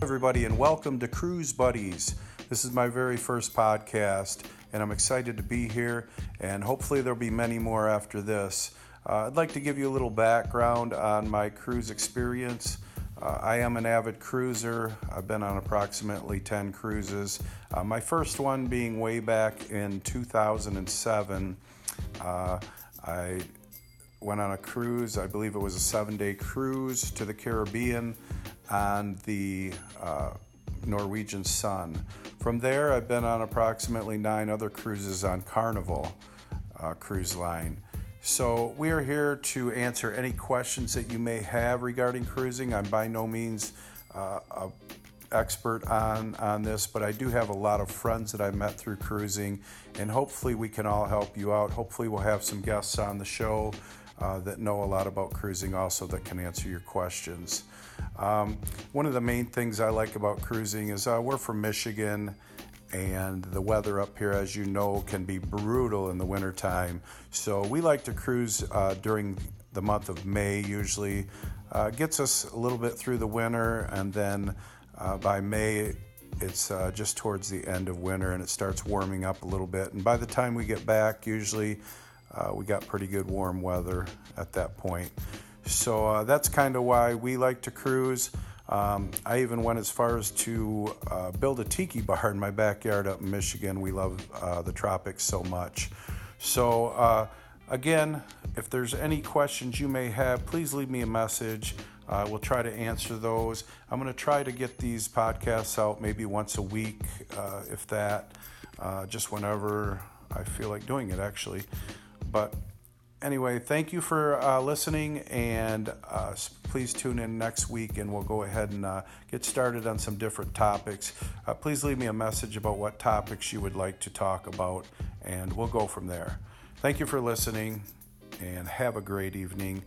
everybody, and welcome to Cruise Buddies. This is my very first podcast, and I'm excited to be here, and hopefully, there'll be many more after this. Uh, I'd like to give you a little background on my cruise experience. Uh, I am an avid cruiser. I've been on approximately 10 cruises. Uh, my first one being way back in 2007. Uh, I went on a cruise, I believe it was a seven day cruise to the Caribbean on the uh, Norwegian Sun. From there, I've been on approximately nine other cruises on Carnival uh, Cruise Line. So, we are here to answer any questions that you may have regarding cruising. I'm by no means uh, a expert on on this, but I do have a lot of friends that I met through cruising, and hopefully we can all help you out. Hopefully we'll have some guests on the show uh, that know a lot about cruising also that can answer your questions. Um, one of the main things I like about cruising is uh, we're from Michigan and the weather up here, as you know, can be brutal in the wintertime. So we like to cruise uh, during the month of May, usually. Uh, gets us a little bit through the winter, and then uh, by May, it's uh, just towards the end of winter and it starts warming up a little bit. And by the time we get back, usually uh, we got pretty good warm weather at that point. So uh, that's kind of why we like to cruise. Um, I even went as far as to uh, build a tiki bar in my backyard up in Michigan. We love uh, the tropics so much. So, uh, again, if there's any questions you may have, please leave me a message. Uh, we'll try to answer those. I'm going to try to get these podcasts out maybe once a week, uh, if that, uh, just whenever I feel like doing it, actually. But anyway, thank you for uh, listening, and uh, please tune in next week, and we'll go ahead and uh, get started on some different topics. Uh, please leave me a message about what topics you would like to talk about, and we'll go from there. Thank you for listening, and have a great evening.